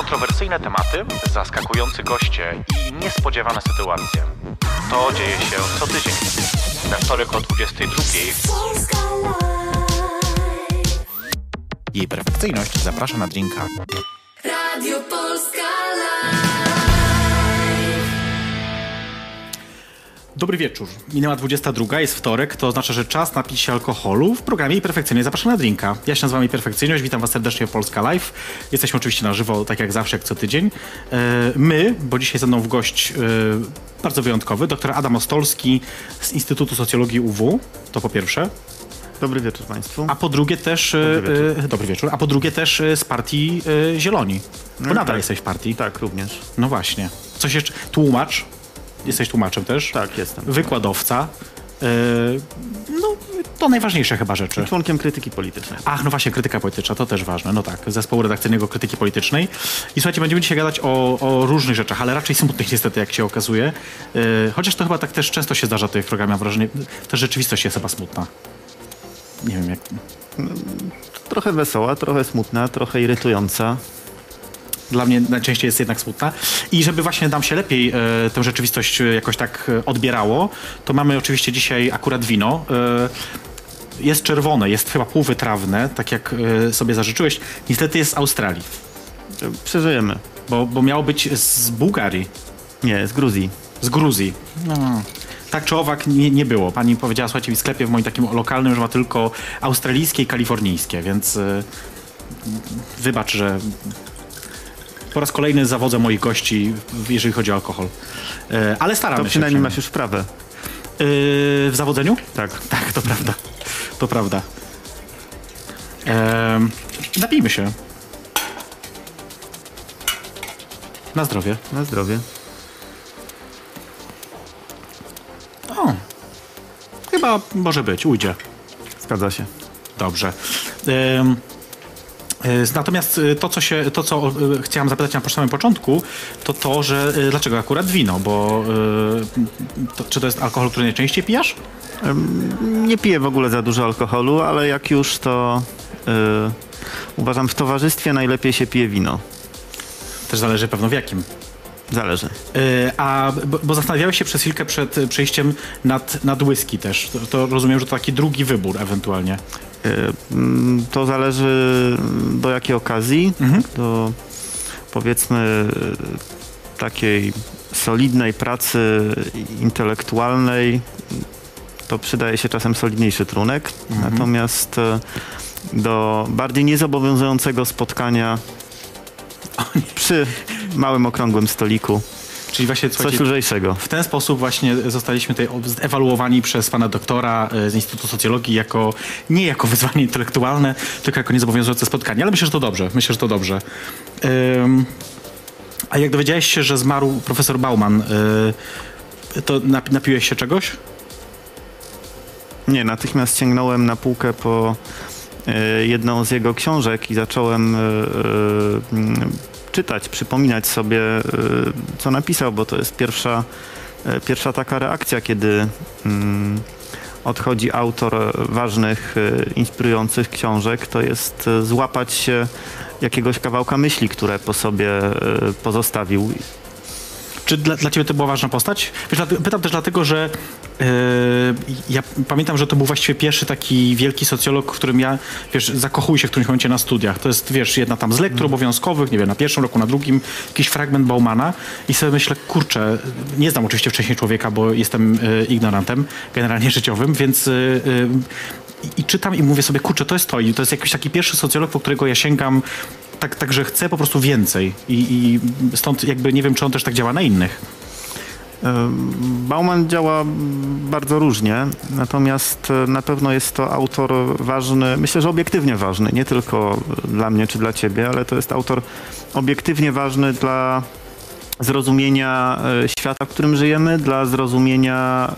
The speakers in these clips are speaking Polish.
Kontrowersyjne tematy, zaskakujący goście i niespodziewane sytuacje. To dzieje się co tydzień. We wtorek o 22. Jej perfekcyjność zaprasza na drinka. Radio Polska Dobry wieczór. Minęła 22, jest wtorek, to oznacza, że czas napić się alkoholu w programie i perfekcyjnie zapraszam na drinka. Ja się nazywam Perfekcyjność, witam was serdecznie w Polska Live. Jesteśmy oczywiście na żywo, tak jak zawsze, jak co tydzień. E, my, bo dzisiaj ze mną w gość e, bardzo wyjątkowy, dr Adam Ostolski z Instytutu Socjologii UW, to po pierwsze. Dobry wieczór Państwu. A po drugie też. Dobry wieczór. E, dobry wieczór. A po drugie też z partii Zieloni. Bo no, nadal tak. jesteś w partii. Tak, również. No właśnie. Coś jeszcze. Tłumacz. Jesteś tłumaczem też? Tak, jestem. Wykładowca. Yy, no, to najważniejsze chyba rzeczy. Członkiem krytyki politycznej. Ach, no właśnie, krytyka polityczna, to też ważne. No tak, zespołu redakcyjnego krytyki politycznej. I słuchajcie, będziemy dzisiaj gadać o, o różnych rzeczach, ale raczej smutnych niestety, jak się okazuje. Yy, chociaż to chyba tak też często się zdarza w tych programach, mam wrażenie. Ta rzeczywistość jest chyba smutna. Nie wiem jak... Trochę wesoła, trochę smutna, trochę irytująca dla mnie najczęściej jest jednak smutna. I żeby właśnie nam się lepiej e, tę rzeczywistość jakoś tak e, odbierało, to mamy oczywiście dzisiaj akurat wino. E, jest czerwone, jest chyba półwytrawne, tak jak e, sobie zażyczyłeś. Niestety jest z Australii. Przeżyjemy. Bo, bo miało być z Bułgarii. Nie, z Gruzji. Z Gruzji. No. Tak czy owak nie, nie było. Pani powiedziała, słuchajcie, w sklepie w moim takim lokalnym, że ma tylko australijskie i kalifornijskie, więc y, wybacz, że po raz kolejny zawodzę moich gości, jeżeli chodzi o alkohol. E, ale staramy to się. To przynajmniej masz już wprawę. E, w zawodzeniu? Tak. Tak, to prawda. To prawda. E, napijmy się. Na zdrowie. Na zdrowie. O. Chyba może być, ujdzie. Zgadza się. Dobrze. E, natomiast e, to, co, się, to, co e, chciałam zapytać na samym początku, to to, że dlaczego akurat wino, bo to, czy to jest alkohol, który najczęściej pijasz? Nie piję w ogóle za dużo alkoholu, ale jak już to yy, uważam w towarzystwie najlepiej się pije wino. Też zależy pewno w jakim. Zależy. Yy, a, bo, bo zastanawiałeś się przez chwilkę przed przejściem nad, nad whisky też. To, to rozumiem, że to taki drugi wybór ewentualnie. Mm, to zależy do jakiej okazji, mhm. do powiedzmy takiej solidnej pracy intelektualnej to przydaje się czasem solidniejszy trunek, mhm. natomiast e, do bardziej niezobowiązującego spotkania przy małym okrągłym stoliku Czyli właśnie coś lżejszego. W ten sposób właśnie zostaliśmy tutaj ewaluowani przez pana doktora e, z Instytutu Socjologii jako nie jako wyzwanie intelektualne, tylko jako niezobowiązujące spotkanie. Ale myślę, że to dobrze. Myślę, że to dobrze. Um, a jak dowiedziałeś się, że zmarł profesor Bauman, yy, to napiłeś się czegoś? Nie, natychmiast sięgnąłem na półkę po y, jedną z jego książek i zacząłem y, y, czytać, przypominać sobie, y, co napisał, bo to jest pierwsza, y, pierwsza taka reakcja, kiedy mm, odchodzi autor ważnych, y, inspirujących książek, to jest złapać się jakiegoś kawałka myśli, które po sobie pozostawił czy dla, dla ciebie to była ważna postać? Wiesz, pytam też dlatego, że yy, ja pamiętam, że to był właściwie pierwszy taki wielki socjolog, w którym ja, wiesz, zakochuję się w którymś momencie na studiach. To jest, wiesz, jedna tam z lektur mm. obowiązkowych, nie wiem, na pierwszym roku, na drugim, jakiś fragment Baumana i sobie myślę, kurczę, nie znam oczywiście wcześniej człowieka, bo jestem yy, ignorantem generalnie życiowym, więc yy, i czytam i mówię sobie, kurczę, to jest to i to jest jakiś taki pierwszy socjolog, po którego ja sięgam tak, tak że chcę po prostu więcej I, i stąd jakby nie wiem, czy on też tak działa na innych. Bauman działa bardzo różnie, natomiast e, na pewno jest to autor ważny, myślę, że obiektywnie ważny, nie tylko dla mnie czy dla ciebie, ale to jest autor obiektywnie ważny dla zrozumienia e, świata, w którym żyjemy, dla zrozumienia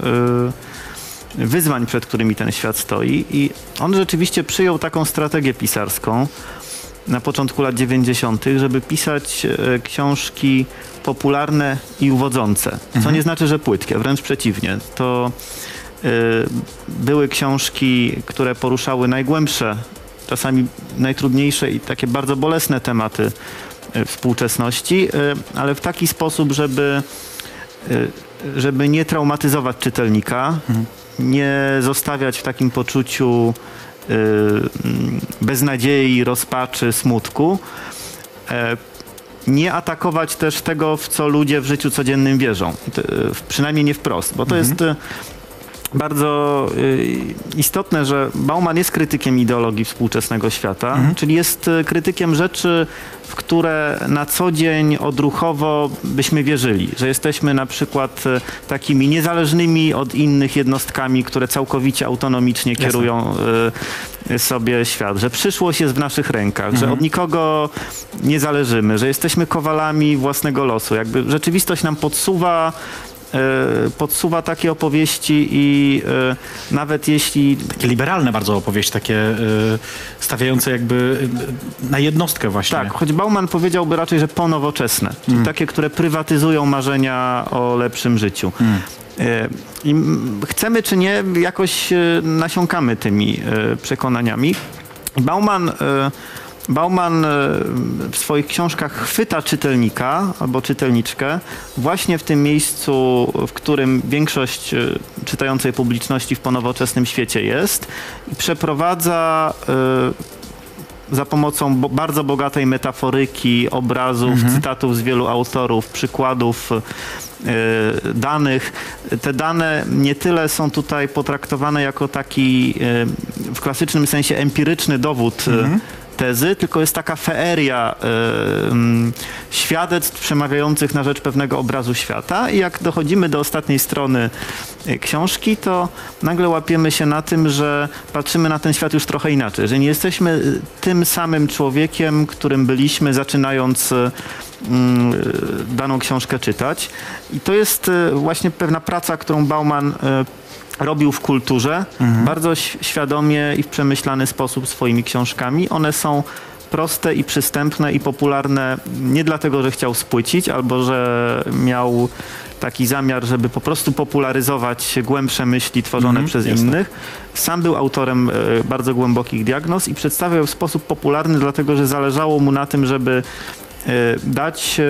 e, wyzwań, przed którymi ten świat stoi. I on rzeczywiście przyjął taką strategię pisarską, na początku lat 90., żeby pisać e, książki popularne i uwodzące. Co mhm. nie znaczy, że płytkie, wręcz przeciwnie. To y, były książki, które poruszały najgłębsze, czasami najtrudniejsze i takie bardzo bolesne tematy e, współczesności, e, ale w taki sposób, żeby, e, żeby nie traumatyzować czytelnika, nie zostawiać w takim poczuciu e, beznadziei, rozpaczy, smutku. E, Nie atakować też tego, w co ludzie w życiu codziennym wierzą. E, Przynajmniej nie wprost, bo to jest e, bardzo y, istotne, że Bauman jest krytykiem ideologii współczesnego świata, czyli jest y, krytykiem rzeczy, w które na co dzień odruchowo byśmy wierzyli, że jesteśmy na przykład y, takimi niezależnymi od innych jednostkami, które całkowicie autonomicznie kierują y, sobie świat, że przyszłość jest w naszych rękach, że od nikogo nie zależymy, że jesteśmy kowalami własnego losu. Jakby rzeczywistość nam podsuwa podsuwa takie opowieści i e, nawet jeśli Takie liberalne bardzo opowieści, takie e, stawiające jakby e, na jednostkę właśnie. tak, choć Bauman powiedziałby raczej, że ponowoczesne, czyli takie, które prywatyzują marzenia o lepszym życiu. E, I chcemy czy nie, jakoś e, nasiąkamy tymi e, przekonaniami. Bauman, e, Bauman e, w swoich książkach chwyta czytelnika albo czytelniczkę właśnie w tym miejscu, w którym większość e, czytającej publiczności w ponowoczesnym świecie jest i przeprowadza e, za pomocą bo bardzo bogatej metaforyki, obrazów, cytatów z wielu autorów, przykładów danych. Te dane nie tyle są tutaj potraktowane jako taki w klasycznym sensie empiryczny dowód e, tezy, tylko jest taka feeria mm, świadectw przemawiających na rzecz pewnego obrazu świata i jak dochodzimy do ostatniej strony e, książki, to nagle łapiemy się na tym, że patrzymy na ten świat już trochę inaczej, że nie jesteśmy e, tym samym człowiekiem, którym byliśmy zaczynając mm, daną książkę czytać. I to jest właśnie pewna praca, którą Bauman robił w kulturze, bardzo ś- świadomie i w przemyślany sposób swoimi książkami. One są proste i przystępne i popularne nie dlatego, że chciał spłycić albo że miał taki zamiar, żeby po prostu popularyzować głębsze myśli tworzone Mhm, przez innych. Sam był autorem e, bardzo głębokich diagnoz i przedstawiał w sposób popularny, dlatego że zależało mu na tym, żeby dać e,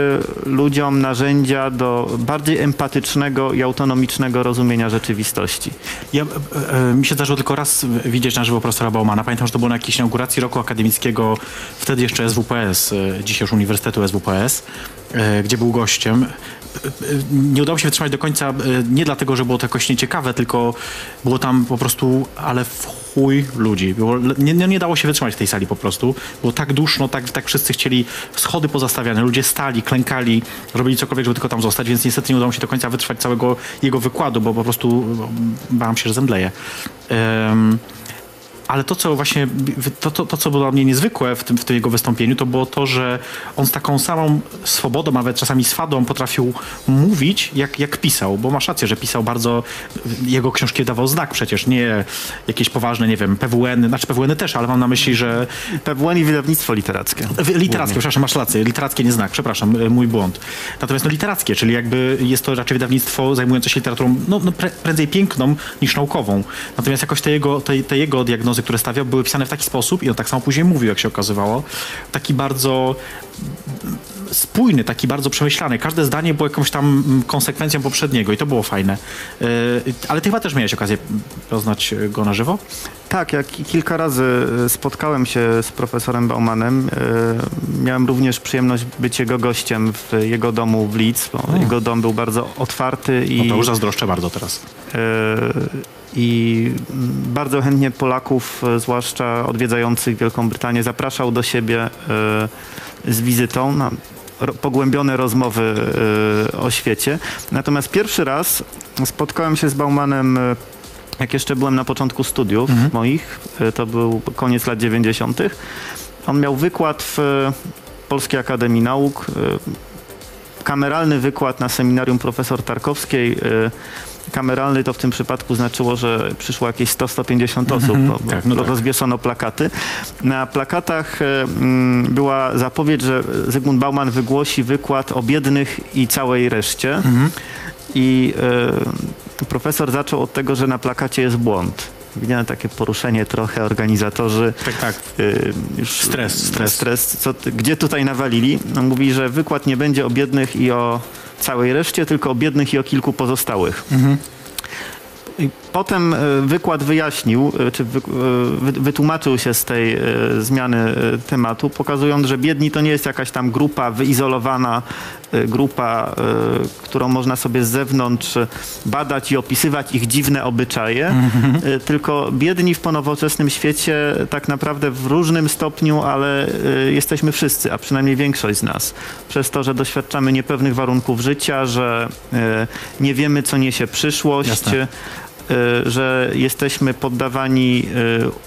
ludziom narzędzia do bardziej empatycznego i autonomicznego rozumienia rzeczywistości. Ja, e, e, mi się zdarzyło tylko raz widzieć na żywo profesora Baumana. Pamiętam, że to było na jakiejś inauguracji roku akademickiego, wtedy jeszcze SWPS, e, dzisiaj już Uniwersytetu SWPS, e, gdzie był gościem. E, e, Nie udało się wytrzymać do końca, e, nie dlatego, że było to jakoś nieciekawe, tylko było tam po prostu, ale w chuj ludzi. Było, nie, nie, dało się wytrzymać w tej sali po prostu. Było tak duszno, tak, tak wszyscy chcieli, schody pozastawiane, ludzie stali, klękali, robili cokolwiek, żeby tylko tam zostać, więc niestety nie udało mi się do końca wytrwać całego jego wykładu, bo po prostu bałam się, że zemdleję. Em, ale to, co właśnie, to, to, to, co było dla mnie niezwykłe w tym, w tym jego wystąpieniu, to było to, że on z taką samą swobodą, nawet czasami swadą potrafił mówić, jak, jak pisał, bo masz rację, że pisał bardzo, jego książki dawał znak przecież, nie jakieś poważne, nie wiem, PWN, znaczy PWN też, ale mam na myśli, że PWN i wydawnictwo literackie. Literackie, przepraszam, masz rację. Literackie nie znak, przepraszam, e, mój błąd. Natomiast no literackie, czyli jakby jest to raczej wydawnictwo zajmujące się literaturą no, no prędzej piękną niż naukową. Natomiast jakoś te jego, te, te jego diagnozy, które stawiał, były pisane w taki sposób i on tak samo później mówił, jak się okazywało, taki bardzo spójny, taki bardzo przemyślany. Każde zdanie było jakąś tam mm, konsekwencją poprzedniego i to było fajne. E, Ale ty chyba też miałeś okazję poznać go na żywo? Tak, jak kilka razy e, spotkałem się z profesorem Baumanem. e, Miałem również przyjemność być jego gościem w jego domu w Leeds, bo jego dom był bardzo otwarty i, No to już zazdroszczę bardzo teraz. I bardzo chętnie Polaków, e, zwłaszcza odwiedzających Wielką Brytanię, zapraszał do siebie e, z wizytą na pogłębione rozmowy e, o świecie. Natomiast pierwszy raz spotkałem się z Baumanem jak jeszcze byłem na początku studiów moich, e, to był koniec lat 90. On miał wykład w Polskiej Akademii Nauk, kameralny wykład na seminarium profesor Tarkowskiej. Kameralny to w tym przypadku znaczyło, że przyszło jakieś 100-150 osób, bo, bo Tak, no tak. rozwieszono plakaty. Na plakatach mm, była zapowiedź, że Zygmunt Bauman wygłosi wykład o biednych i całej reszcie. I e, profesor zaczął od tego, że na plakacie jest błąd. Widziałem takie poruszenie trochę, organizatorzy. Tak, tak. y, już Stres, stres. stres co, gdzie tutaj nawalili? No, mówi, że wykład nie będzie o biednych i o całej reszcie, tylko o biednych i o kilku pozostałych. I Potem e, wykład wyjaśnił, e, czy e, wy- wytłumaczył się z tej zmiany tematu, pokazując, że biedni to nie jest jakaś tam grupa wyizolowana, grupa, którą można sobie z zewnątrz badać i opisywać ich dziwne obyczaje, e, tylko biedni w ponowoczesnym świecie tak naprawdę w różnym stopniu, ale jesteśmy wszyscy, a przynajmniej większość z nas. Przez to, że doświadczamy niepewnych warunków życia, że nie wiemy, co niesie przyszłość, Jasne. Y, że jesteśmy poddawani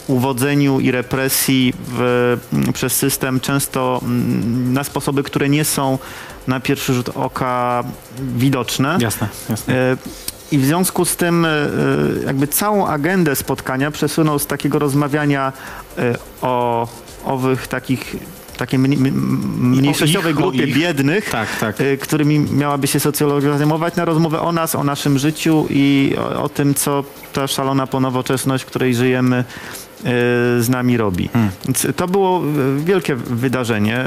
y, uwodzeniu i represji w, przez system często na sposoby, które nie są na pierwszy rzut oka widoczne. Jasne, jasne. E, I w związku z tym jakby całą agendę spotkania przesunął z takiego rozmawiania o owych takich takiej mniejszościowej ich, grupie biednych, Tak, tak. e, którymi miałaby się socjologia zajmować, na rozmowę o nas, o naszym życiu i o, o tym, co ta szalona ponowoczesność, w której żyjemy, e, z nami robi. Hmm. Więc to było e, wielkie wydarzenie.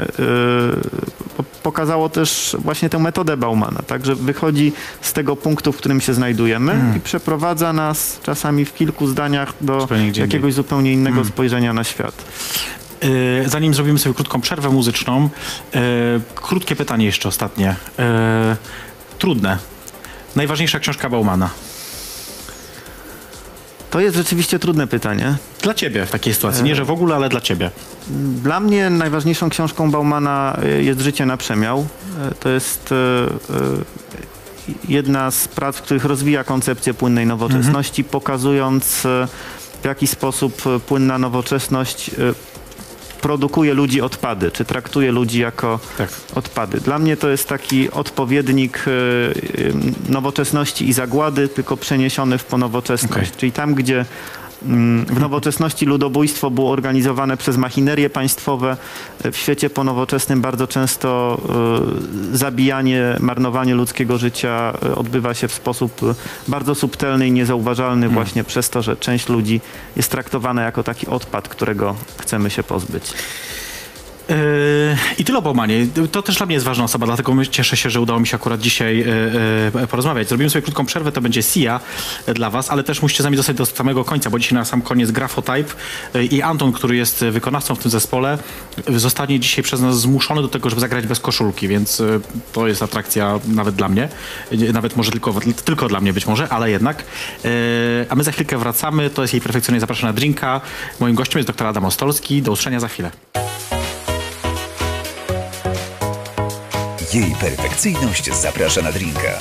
Po- Pokazało też właśnie tę metodę Baumana, tak, że wychodzi z tego punktu, w którym się znajdujemy Hmm. i przeprowadza nas czasami w kilku zdaniach do Zupełnie jakiegoś zupełnie innego Hmm. spojrzenia na świat. E, Zanim zrobimy sobie krótką przerwę muzyczną, e, krótkie pytanie jeszcze ostatnie. E, Trudne. Najważniejsza książka Baumana. To jest rzeczywiście trudne pytanie. Dla ciebie w takiej sytuacji. Nie, że w ogóle, ale dla ciebie. Dla mnie najważniejszą książką Baumana jest Życie na przemiał. To jest jedna z prac, w których rozwija koncepcję płynnej nowoczesności, pokazując y, w jaki sposób płynna nowoczesność produkuje ludzi odpady, czy traktuje ludzi jako Tak. odpady. Dla mnie to jest taki odpowiednik y, y, nowoczesności i zagłady, tylko przeniesiony w ponowoczesność. Okej. Czyli tam, gdzie w nowoczesności ludobójstwo było organizowane przez machinerie państwowe, w świecie ponowoczesnym bardzo często y, zabijanie, marnowanie ludzkiego życia y, odbywa się w sposób y, bardzo subtelny i niezauważalny właśnie przez to, że część ludzi jest traktowana jako taki odpad, którego chcemy się pozbyć. Yy, I tyle o Baumanie. To też dla mnie jest ważna osoba, dlatego cieszę się, że udało mi się akurat dzisiaj yy, yy, porozmawiać. Zrobimy sobie krótką przerwę, to będzie Sia dla was, ale też musicie z nami zostać do samego końca, bo dzisiaj na sam koniec Grafotype i Anton, który jest wykonawcą w tym zespole, zostanie dzisiaj przez nas zmuszony do tego, żeby zagrać bez koszulki, więc to jest atrakcja nawet dla mnie. Nawet może tylko, tylko dla mnie być może, ale jednak. A my za chwilkę wracamy. To jest jej perfekcyjnie zapraszana na drinka. Moim gościem jest dr Adam Ostolski. Do usłyszenia za chwilę. Jej perfekcyjność zaprasza na drinka.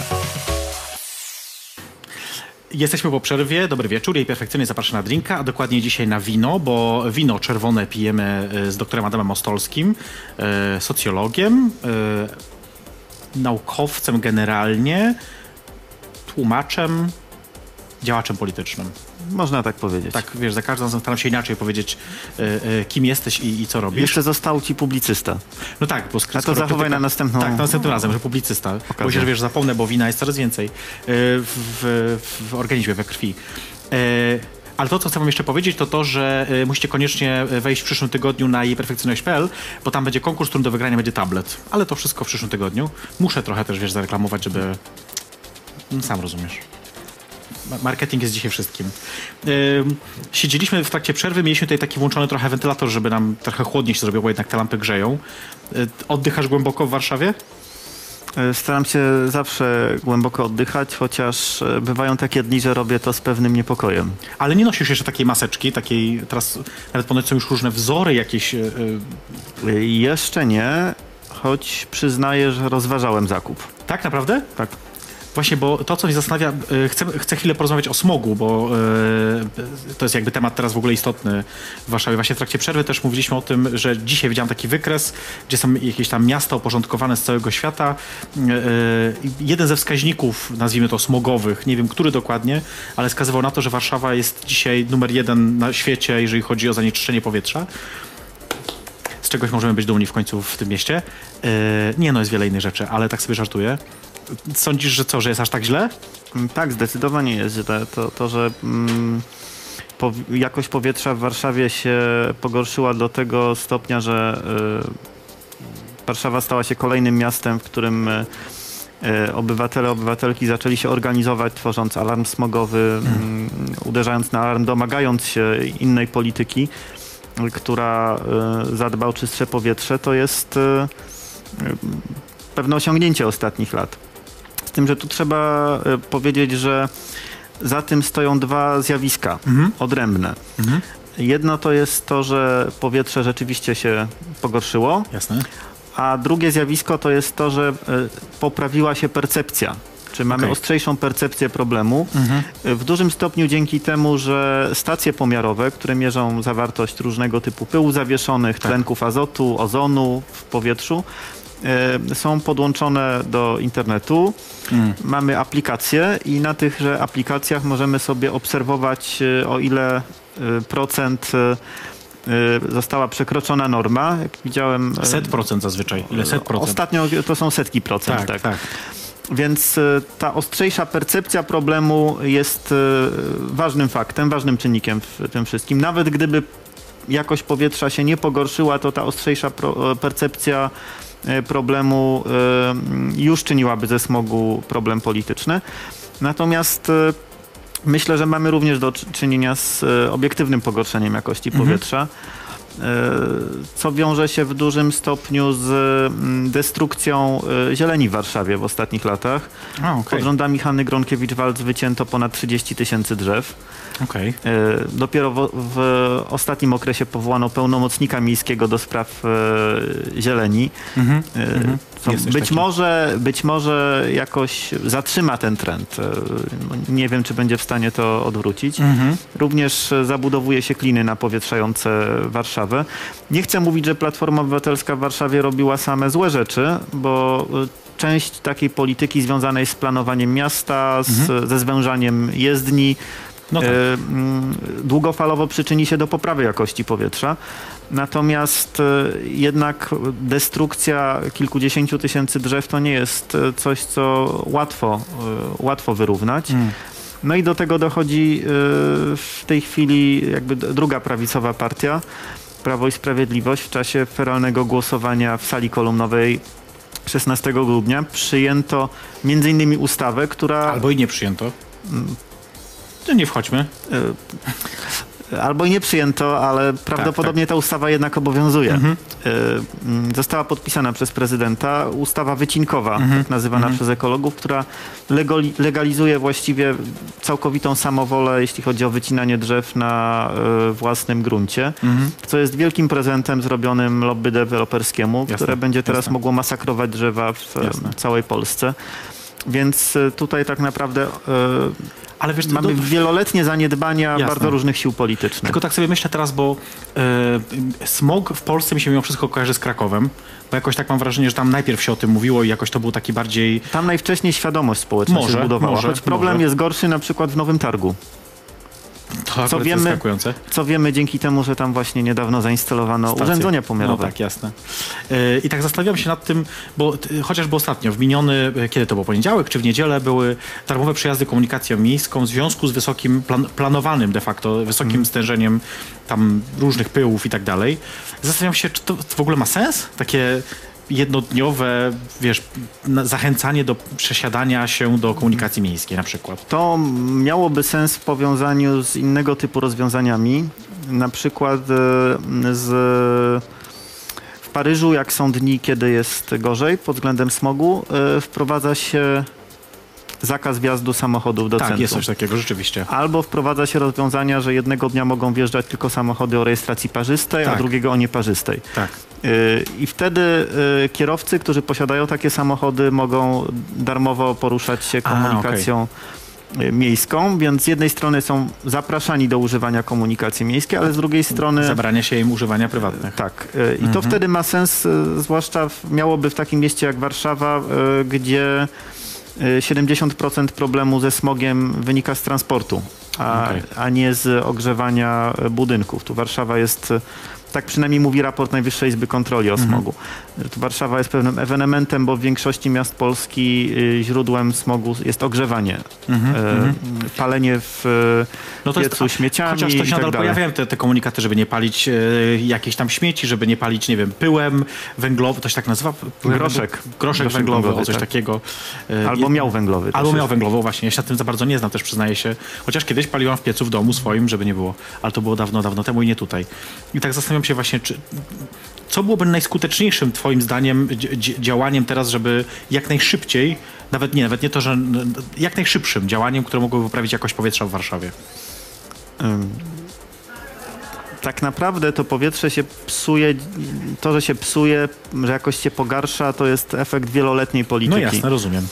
Jesteśmy po przerwie. Dobry wieczór. Jej perfekcyjnie zapraszam na drinka, a dokładnie dzisiaj na wino, bo wino czerwone pijemy e, z doktorem Adamem Ostolskim, e, socjologiem, e, naukowcem generalnie, tłumaczem, działaczem politycznym. Można tak powiedzieć. Tak, wiesz, za każdym razem staram się inaczej powiedzieć, e, e, kim jesteś i, i co robisz. Jeszcze został ci publicysta. No tak, bo sk- A to skoro zachowaj na następną- Tak, na następnym razem, że publicysta. Bo się, wiesz, zapomnę, bo wina jest coraz więcej e, w, w, w organizmie, we krwi. E, Ale to, co chcę wam jeszcze powiedzieć, to to, że e, musicie koniecznie wejść w przyszłym tygodniu na jejperfekcyjność.pl, bo tam będzie konkurs, którym do wygrania będzie tablet. Ale to wszystko w przyszłym tygodniu. Muszę trochę też, wiesz, zareklamować, żeby... No, sam rozumiesz. Ma- Marketing jest dzisiaj wszystkim. Siedzieliśmy w trakcie przerwy, mieliśmy tutaj taki włączony trochę wentylator, żeby nam trochę chłodniej się zrobiło, bo jednak te lampy grzeją. Y, oddychasz głęboko w Warszawie? E, Staram się zawsze głęboko oddychać, chociaż e, bywają takie dni, że robię to z pewnym niepokojem. Ale nie nosisz jeszcze takiej maseczki, takiej, teraz nawet ponoć są już różne wzory jakieś. y, y, Jeszcze nie, choć przyznaję, że rozważałem zakup. tak naprawdę? Tak. Właśnie, bo to, co mnie zastanawia, y, chcę, chcę chwilę porozmawiać o smogu, bo y, to jest jakby temat teraz w ogóle istotny w Warszawie. Właśnie w trakcie przerwy też mówiliśmy o tym, że dzisiaj widziałem taki wykres, gdzie są jakieś tam miasta uporządkowane z całego świata. Y, jeden ze wskaźników, nazwijmy to smogowych, nie wiem który dokładnie, ale wskazywał na to, że Warszawa jest dzisiaj numer jeden na świecie, jeżeli chodzi o zanieczyszczenie powietrza z czegoś możemy być dumni w końcu w tym mieście. Nie no, jest wiele innych rzeczy, ale tak sobie żartuję. Sądzisz, że co, że jest aż tak źle? Mm, Tak, zdecydowanie jest źle. To, to że mm, po, jakość powietrza w Warszawie się pogorszyła do tego stopnia, że y, Warszawa stała się kolejnym miastem, w którym y, y, obywatele, obywatelki zaczęli się organizować, tworząc alarm smogowy, mm, uderzając na alarm, domagając się innej polityki, która y, zadba o czystsze powietrze. To jest y, y, pewne osiągnięcie ostatnich lat. Tym, że tu trzeba y, powiedzieć, że za tym stoją dwa zjawiska Mhm. odrębne. Mhm. Jedno to jest to, że powietrze rzeczywiście się pogorszyło, Jasne. a drugie zjawisko to jest to, że y, poprawiła się percepcja. Czy mamy Okej. ostrzejszą percepcję problemu. Mhm. Y, W dużym stopniu dzięki temu, że stacje pomiarowe, które mierzą zawartość różnego typu pyłów zawieszonych, Tak. tlenków azotu, ozonu w powietrzu, są podłączone do internetu. Mm. Mamy aplikacje i na tychże aplikacjach możemy sobie obserwować, y, o ile y, procent została przekroczona norma. Jak widziałem. Set procent zazwyczaj. Ile set procent? Ostatnio to są setki procent. tak, tak. Więc y, ta ostrzejsza percepcja problemu jest ważnym faktem, ważnym czynnikiem w tym wszystkim. Nawet gdyby jakość powietrza się nie pogorszyła, to ta ostrzejsza percepcja problemu y, już czyniłaby ze smogu problem polityczny. Natomiast y, myślę, że mamy również do czy- czynienia z obiektywnym pogorszeniem jakości Mhm. powietrza. y, Co wiąże się w dużym stopniu z mm, destrukcją y, zieleni w Warszawie w ostatnich latach. A, okej. Pod rządami Hanny Gronkiewicz-Waltz wycięto ponad 30 tysięcy drzew. E, Dopiero w, w ostatnim okresie powołano pełnomocnika miejskiego do spraw e, zieleni. Mhm. E, Mhm. Być, takiego. może, być może jakoś zatrzyma ten trend. E, Nie wiem, czy będzie w stanie to odwrócić. Mhm. Również e, zabudowuje się kliny napowietrzające Warszawę. Nie chcę mówić, że Platforma Obywatelska w Warszawie robiła same złe rzeczy, bo e, część takiej polityki związanej z planowaniem miasta, z, ze zwężaniem jezdni, No tak. e, mm, długofalowo przyczyni się do poprawy jakości powietrza. Natomiast e, jednak destrukcja kilkudziesięciu tysięcy drzew to nie jest e, coś, co łatwo, łatwo wyrównać. Mm. No i do tego dochodzi w tej chwili jakby druga prawicowa partia, Prawo i Sprawiedliwość, w czasie feralnego głosowania w sali kolumnowej 16 grudnia przyjęto między innymi ustawę, która Albo i nie przyjęto. To nie wchodźmy. y, albo i nie przyjęto, ale prawdopodobnie ta ustawa jednak obowiązuje. Mhm. Mm, Została podpisana przez prezydenta ustawa wycinkowa, Mhm. tak nazywana Mhm. przez ekologów, która legalizuje właściwie całkowitą samowolę, jeśli chodzi o wycinanie drzew na y, własnym gruncie. Mhm. co jest wielkim prezentem zrobionym lobby deweloperskiemu, Jasne, które będzie teraz jasne. mogło masakrować drzewa w e, Jasne. całej Polsce. Więc e, tutaj tak naprawdę e, Ale wiesz, mamy to, wieloletnie zaniedbania Jasne. bardzo różnych sił politycznych. tylko tak sobie myślę teraz, bo e, smog w Polsce mi się mimo wszystko kojarzy z Krakowem, bo jakoś tak mam wrażenie, że tam najpierw się o tym mówiło i jakoś to był taki bardziej... Tam najwcześniej świadomość społeczna Może, się zbudowała, może, choć problem może. jest gorszy na przykład w Nowym Targu. To jest wiemy-. Co wiemy dzięki temu, że tam właśnie niedawno zainstalowano Stacje. urządzenia pomiarowe. No tak, jasne. Yy, I tak zastanawiam się nad tym, bo chociażby ostatnio, w miniony, y, kiedy to był poniedziałek czy w niedzielę, były darmowe przejazdy komunikacją miejską w związku z wysokim, plan, planowanym de facto, wysokim Mhm. stężeniem tam różnych pyłów i tak dalej. Zastanawiam się, czy to w ogóle ma sens? Takie jednodniowe, wiesz, zachęcanie do przesiadania się do komunikacji miejskiej na przykład. To miałoby sens w powiązaniu z innego typu rozwiązaniami, na przykład e, z w Paryżu, jak są dni, kiedy jest gorzej pod względem smogu, e, wprowadza się zakaz wjazdu samochodów do tak, centrum. jest coś takiego, rzeczywiście. Albo wprowadza się rozwiązania, że jednego dnia mogą wjeżdżać tylko samochody o rejestracji parzystej, a Tak. drugiego o nieparzystej. Tak. I wtedy y, kierowcy, którzy posiadają takie samochody, mogą darmowo poruszać się A, komunikacją y, miejską, więc z jednej strony są zapraszani do używania komunikacji miejskiej, ale z drugiej strony Zabrania się im używania prywatnych. tak. y, I to Mhm. wtedy ma sens, y, zwłaszcza w, miałoby w takim mieście jak Warszawa, gdzie y, 70% problemu ze smogiem wynika z transportu, a, Okej. a nie z ogrzewania budynków. Tu Warszawa jest Tak przynajmniej mówi raport Najwyższej Izby Kontroli o Mhm. smogu. Że tu Warszawa jest pewnym ewenementem, bo w większości miast Polski y, źródłem smogu jest ogrzewanie. E, Palenie w Mhm, No to piecu jest, śmieciami chociaż to się tak nadal dalej. pojawiają te, te komunikaty, żeby nie palić e, jakichś tam śmieci, żeby nie palić, nie wiem, pyłem węglowym, to się tak nazywa? Pyłem Groszek. Groszek, Groszek węglowy, węglowy, coś tak. takiego. E, Albo miał węglowy. Albo miał jest. węglową, właśnie. Ja się na tym za bardzo nie znam, też przyznaję się. Chociaż kiedyś paliłam w piecu w domu swoim, żeby nie było. Ale to było dawno, dawno temu i nie tutaj. I tak zastanawiam się właśnie, czy... Co byłoby najskuteczniejszym twoim zdaniem dzi- dzi- działaniem teraz, żeby jak najszybciej, nawet nie, nawet nie to, że jak najszybszym działaniem, które mogłoby poprawić jakość powietrza w Warszawie? Ym, Tak naprawdę to powietrze się psuje, to, że się psuje, że jakoś się pogarsza, to jest efekt wieloletniej polityki. No jasne, rozumiem.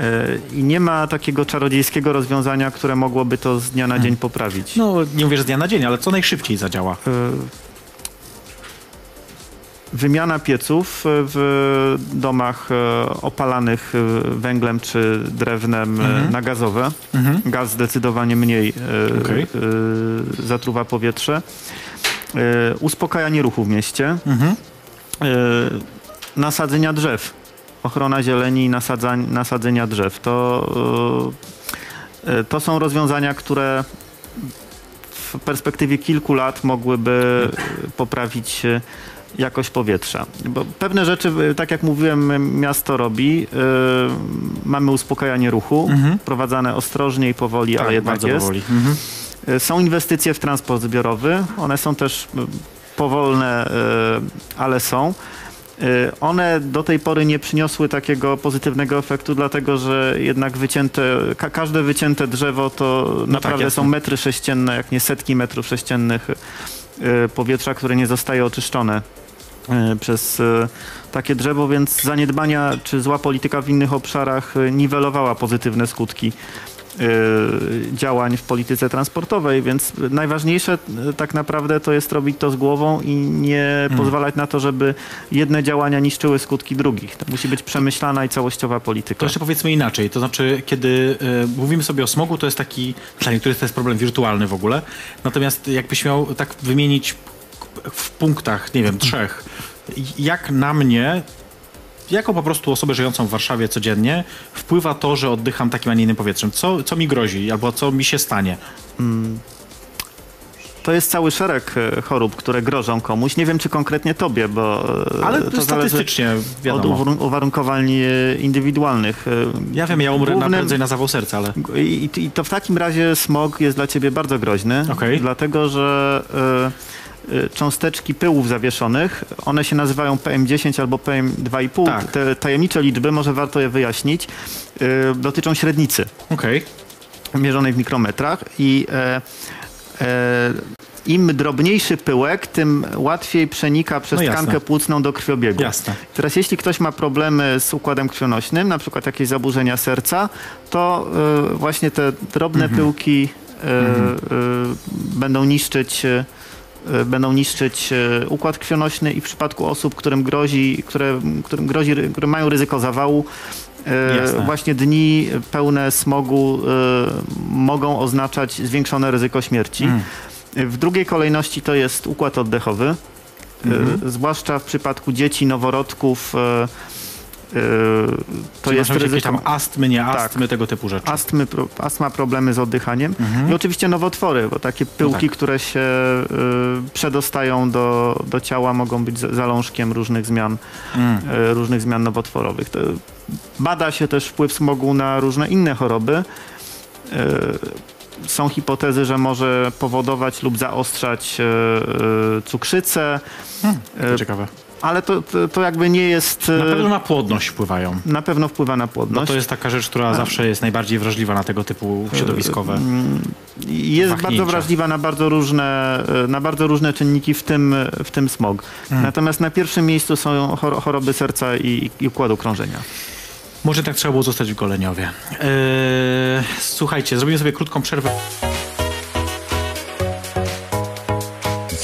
Y, I nie ma takiego czarodziejskiego rozwiązania, które mogłoby to z dnia na dzień poprawić. No, nie mówię, że z dnia na dzień, ale co najszybciej zadziała. Wymiana pieców y, w domach y, opalanych y, węglem czy drewnem y, na gazowe. Gaz zdecydowanie mniej y, Okej. y, zatruwa powietrze. Uspokajanie ruchu w mieście. Y, Nasadzenia drzew. Ochrona zieleni i nasadzenia drzew. To, to są rozwiązania, które w perspektywie kilku lat mogłyby poprawić jakość powietrza. Bo pewne rzeczy, y, tak jak mówiłem, miasto robi. Y, Mamy uspokajanie ruchu, prowadzane ostrożnie i powoli, ale jednak Tak, bardzo jest. powoli. Mhm. Y, Są inwestycje w transport zbiorowy. One są też powolne, y, ale są. One do tej pory nie przyniosły takiego pozytywnego efektu, dlatego że jednak wycięte, ka każde wycięte drzewo to naprawdę tak, jasne. są metry sześcienne, jak nie setki metrów sześciennych powietrza, które nie zostaje oczyszczone przez y, takie drzewo, więc zaniedbania czy zła polityka w innych obszarach y, niwelowała pozytywne skutki y, działań w polityce transportowej, więc najważniejsze y, tak naprawdę to jest robić to z głową i nie pozwalać na to, żeby jedne działania niszczyły skutki drugich. To musi być przemyślana i całościowa polityka. To jeszcze powiedzmy inaczej. To znaczy, kiedy e, mówimy sobie o smogu, to jest taki, dla niektórych to jest problem wirtualny w ogóle. Natomiast jakbyś miał tak wymienić w punktach, nie wiem, trzech, jak na mnie, jako po prostu osobę żyjącą w Warszawie codziennie, wpływa to, że oddycham takim, a nie innym powietrzem. Co, co mi grozi albo co mi się stanie? To jest cały szereg e, chorób, które grożą komuś. Nie wiem, czy konkretnie tobie, bo e, Ale to statystycznie od wiadomo. uwarun- uwarunkowań e, indywidualnych. Ja wiem, ja umrę na Głównym- prędzej na zawał serca, ale... I, I to w takim razie smog jest dla ciebie bardzo groźny, Okej. dlatego że y, cząsteczki pyłów zawieszonych, one się nazywają PM10 albo PM2,5. Tak. Te tajemnicze liczby, może warto je wyjaśnić, y, dotyczą średnicy Okej. mierzonej w mikrometrach i e, e, im drobniejszy pyłek, tym łatwiej przenika przez No tkankę płucną do krwiobiegu. Jasne. Teraz jeśli ktoś ma problemy z układem krwionośnym, na przykład jakieś zaburzenia serca, to y, właśnie te drobne Mhm. pyłki y, y, będą niszczyć y, y, będą niszczyć y, układ krwionośny i w przypadku osób, którym grozi, które, którym grozi, które mają ryzyko zawału, y, Jasne. właśnie dni pełne smogu mogą oznaczać zwiększone ryzyko śmierci. Mm. W drugiej kolejności to jest układ oddechowy. Mhm. Y, zwłaszcza w przypadku dzieci, noworodków. To Czyli jest ryzyko tam astmy, nie Tak. astmy, tego typu rzeczy. astmy, pro- astma, problemy z oddychaniem i oczywiście nowotwory, bo takie pyłki, Mhm. No tak. które się y, przedostają do, do ciała mogą być za- zalążkiem różnych zmian, Mm. y, różnych zmian nowotworowych. To bada się też wpływ smogu na różne inne choroby. Y, Są hipotezy, że może powodować lub zaostrzać y, y, cukrzycę, To y, ciekawe. Ale to, to, to jakby nie jest... Na y, pewno na płodność wpływają. na pewno wpływa na No płodność. to jest taka rzecz, która zawsze jest najbardziej wrażliwa na tego typu środowiskowe. I jest wahnięcia. bardzo wrażliwa na bardzo różne, e, na bardzo różne czynniki, w tym, w tym smog. Hmm. Natomiast na pierwszym miejscu są chor- choroby serca i, i układu krążenia. Może tak trzeba było zostać w Goleniowie. Eee, słuchajcie, zrobimy sobie krótką przerwę.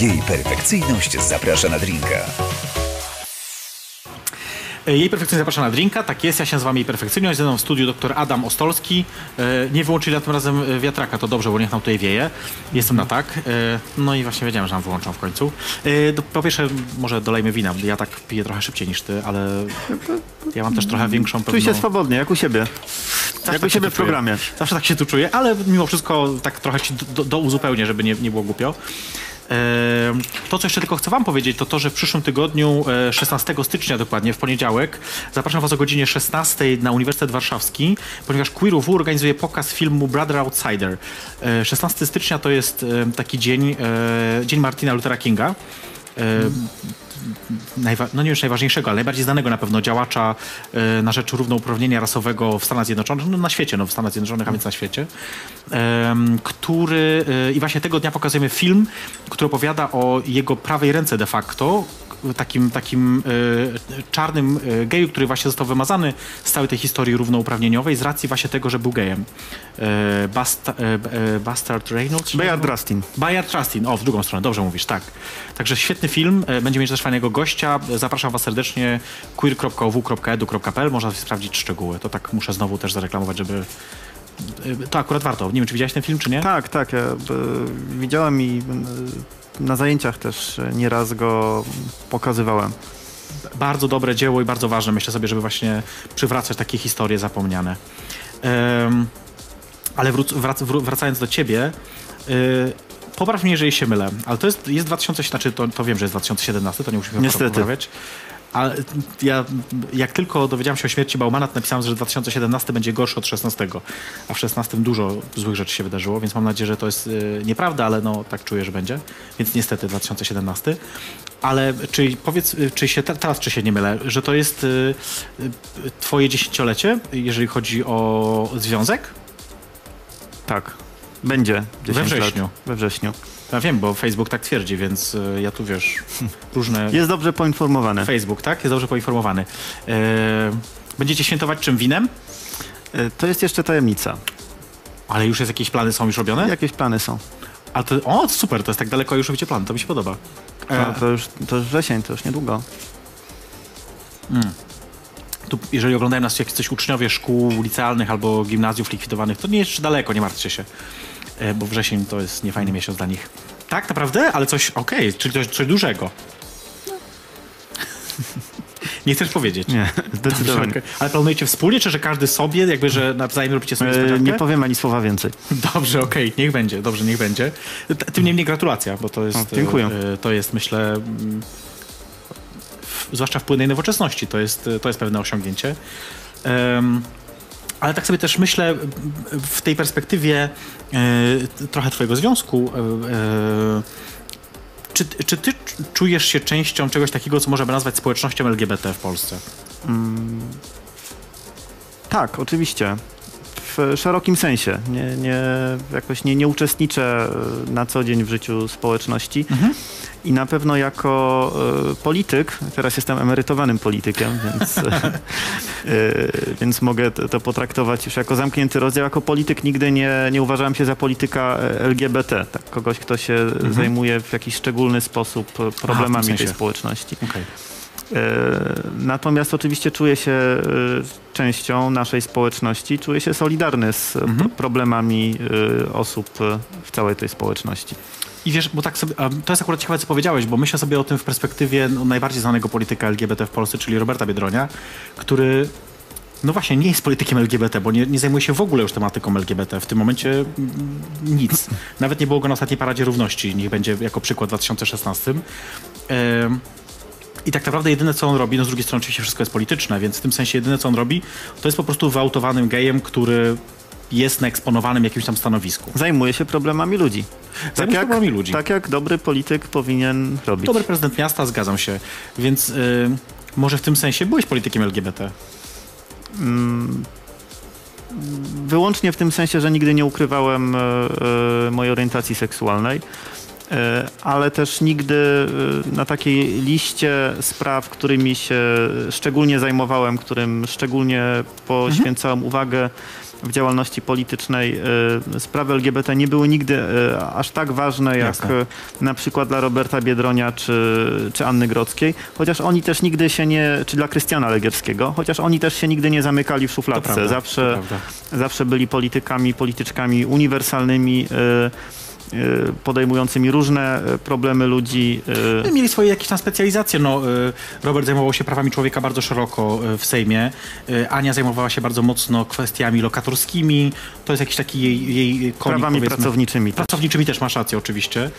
Jej perfekcyjność zaprasza na drinka. E, Jej perfekcyjność zaprasza na drinka, tak jest, ja się nazywam jej perfekcyjność, ze mną w studiu dr Adam Ostolski. E, Nie wyłączyli tym razem e, wiatraka, to dobrze, bo niech nam tutaj wieje. Jestem na tak. No i właśnie wiedziałem, że nam wyłączą w końcu. Po pierwsze, może dolejmy wina, ja tak piję trochę szybciej niż ty, ale ja mam też trochę większą pewną... Czuj się swobodnie, jak u siebie. Tak, jak tak u siebie w tu czuję. programie. Zawsze tak się tu czuję, ale mimo wszystko tak trochę ci do, do uzupełnię, żeby nie, nie było głupio. Ehm, To, co jeszcze tylko chcę wam powiedzieć, to to, że w przyszłym tygodniu, e, 16 stycznia dokładnie, w poniedziałek, zapraszam was o godzinie 16 na Uniwersytet Warszawski, ponieważ Queer UW organizuje pokaz filmu Brother Outsider. E, 16 stycznia to jest e, taki dzień, e, dzień Martina Luthera Kinga. No nie już najważniejszego, ale najbardziej znanego na pewno działacza e, na rzecz równouprawnienia rasowego w Stanach Zjednoczonych, no na świecie, no w Stanach Zjednoczonych, a więc na świecie, który e, i właśnie tego dnia pokazujemy film, który opowiada o jego prawej ręce de facto, takim, takim e, czarnym e, geju, który właśnie został wymazany z całej tej historii równouprawnieniowej z racji właśnie tego, że był gejem. E, Basta, Bastard Reynolds? Bayard? Rustin. Bayard Trustin, o w drugą stronę, dobrze mówisz, tak. Także świetny film, e, będzie mieć też fajnego gościa. Zapraszam was serdecznie queer.ow.edu.pl, można sprawdzić szczegóły. To tak muszę znowu też zareklamować, żeby... To akurat warto. Nie wiem, czy widziałeś ten film, czy nie? Tak, tak. Ja widziałem i na zajęciach też e, nieraz go pokazywałem. Bardzo dobre dzieło i bardzo ważne, myślę sobie, żeby właśnie przywracać takie historie zapomniane. Em, ale wróc, wrac, wracając do ciebie, y, popraw mnie, jeżeli się mylę, ale to jest, jest 2000, znaczy to, to wiem, że jest 2017, to nie musimy Niestety. poprawiać. Ale ja, jak tylko dowiedziałem się o śmierci Baumana, to napisałem, że 2017 będzie gorszy od 16, a w 16 dużo złych rzeczy się wydarzyło, więc mam nadzieję, że to jest y, nieprawda, ale no tak czuję, że będzie. Więc niestety 2017. Ale czy powiedz, y, czy się te- teraz czy się nie mylę, że to jest y, y, twoje dziesięciolecie, jeżeli chodzi o związek? Tak. Będzie 10 wrześniu. Lat. We wrześniu. Ja wiem, bo Facebook tak twierdzi, więc y, ja tu wiesz, różne... Jest dobrze poinformowany. Facebook, tak? Jest dobrze poinformowany. E, będziecie świętować czym? Winem? E, To jest jeszcze tajemnica. Ale już jest jakieś plany, są już robione? Jakieś plany są. A to, o, super, to jest tak daleko już robicie plan, to mi się podoba. To, E, to, już, to już wrzesień, to już niedługo. tu, jeżeli oglądają nas jakieś coś uczniowie szkół licealnych albo gimnazjów likwidowanych, to nie jest jeszcze daleko, nie martwcie się. E, bo wrzesień to jest niefajny miesiąc dla nich. Tak, naprawdę? Ale coś, okej, czyli coś, coś dużego. Nie chcesz powiedzieć? Nie, Dobrze, zdecydowanie. okej. Ale planujecie wspólnie, czy że każdy sobie, jakby, że nawzajem robicie sobie E, niespodziankę? Nie powiem ani słowa więcej. Dobrze, okej, niech będzie, dobrze, niech będzie. Tym niemniej gratulacja, bo to jest, O, dziękuję. e, to jest myślę, mm, zwłaszcza w płynnej nowoczesności, to jest, to jest pewne osiągnięcie. Ale tak sobie też myślę w tej perspektywie e, trochę twojego związku, e, e, czy, czy ty czujesz się częścią czegoś takiego, co możemy nazwać społecznością LGBT w Polsce? Tak, oczywiście. W szerokim sensie. Nie, nie, jakoś nie, nie uczestniczę e, na co dzień w życiu społeczności. I na pewno jako e, polityk, teraz jestem emerytowanym politykiem, więc, e, więc mogę to, to potraktować już jako zamknięty rozdział. Jako polityk nigdy nie, nie uważałem się za polityka LGBT, tak, kogoś, kto się zajmuje w jakiś szczególny sposób problemami sensie. tej społeczności. Okej. E, Natomiast oczywiście czuję się e, częścią naszej społeczności, czuję się solidarny z Mhm. problemami e, osób w całej tej społeczności. I wiesz, bo tak sobie, to jest akurat ciekawe, co powiedziałeś, bo myślę sobie o tym w perspektywie no, najbardziej znanego polityka LGBT w Polsce, czyli Roberta Biedronia, który no właśnie nie jest politykiem LGBT, bo nie, nie zajmuje się w ogóle już tematyką LGBT. W tym momencie mm, nic. Nawet nie było go na ostatniej Paradzie Równości, niech będzie jako przykład w 2016. I tak naprawdę jedyne, co on robi, no z drugiej strony oczywiście wszystko jest polityczne, więc w tym sensie jedyne, co on robi, to jest po prostu wyautowanym gejem, który jest na eksponowanym jakimś tam stanowisku. Zajmuje się problemami ludzi. Zajmuje się problemami ludzi. Tak jak dobry polityk powinien robić. Dobry prezydent miasta, zgadzam się. Więc y, może w tym sensie byłeś politykiem LGBT. Wyłącznie w tym sensie, że nigdy nie ukrywałem e, mojej orientacji seksualnej. E, Ale też nigdy e, na takiej liście spraw, którymi się szczególnie zajmowałem, którym szczególnie poświęcałem uwagę, w działalności politycznej y, sprawy LGBT nie były nigdy aż tak ważne jak y, na przykład dla Roberta Biedronia czy, czy Anny Grodzkiej, chociaż oni też nigdy się nie, czy dla Krystiana Legierskiego, chociaż oni też się nigdy nie zamykali w szufladce. prawda, zawsze, zawsze byli politykami, polityczkami uniwersalnymi, podejmującymi różne y, problemy ludzi. y, Mieli swoje jakieś tam specjalizacje. No, Robert zajmował się prawami człowieka bardzo szeroko w Sejmie. Ania zajmowała się bardzo mocno kwestiami lokatorskimi. To jest jakiś taki jej, jej konik, prawami powiedzmy. pracowniczymi. też. Pracowniczymi też masz rację, oczywiście.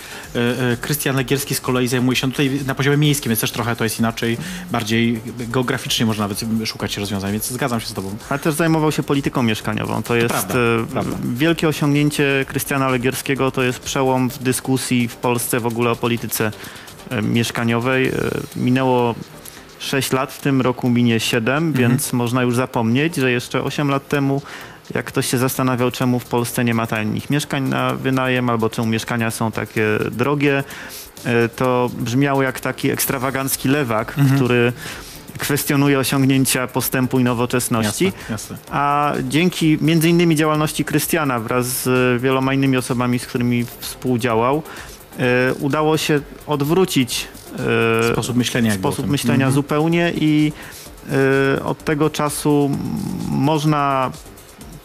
Krystian Legierski z kolei zajmuje się tutaj na poziomie miejskim, więc też trochę to jest inaczej, bardziej geograficznie można nawet szukać rozwiązań, więc zgadzam się z tobą. Ale też zajmował się polityką mieszkaniową. To jest prawda, e, prawda. wielkie osiągnięcie Krystiana Legierskiego. To jest przełom w dyskusji w Polsce w ogóle o polityce e, mieszkaniowej. E, Minęło 6 lat, w tym roku minie 7, Mhm. więc można już zapomnieć, że jeszcze 8 lat temu jak ktoś się zastanawiał, czemu w Polsce nie ma tanich mieszkań na wynajem, albo czemu mieszkania są takie drogie, e, to brzmiało jak taki ekstrawagancki lewak, Mhm. który kwestionuje osiągnięcia postępu i nowoczesności. Jasne, jasne. A dzięki między innymi działalności Krystiana wraz z wieloma innymi osobami, z którymi współdziałał, e, udało się odwrócić e, Sposób myślenia. sposób myślenia Mhm. zupełnie i e, od tego czasu można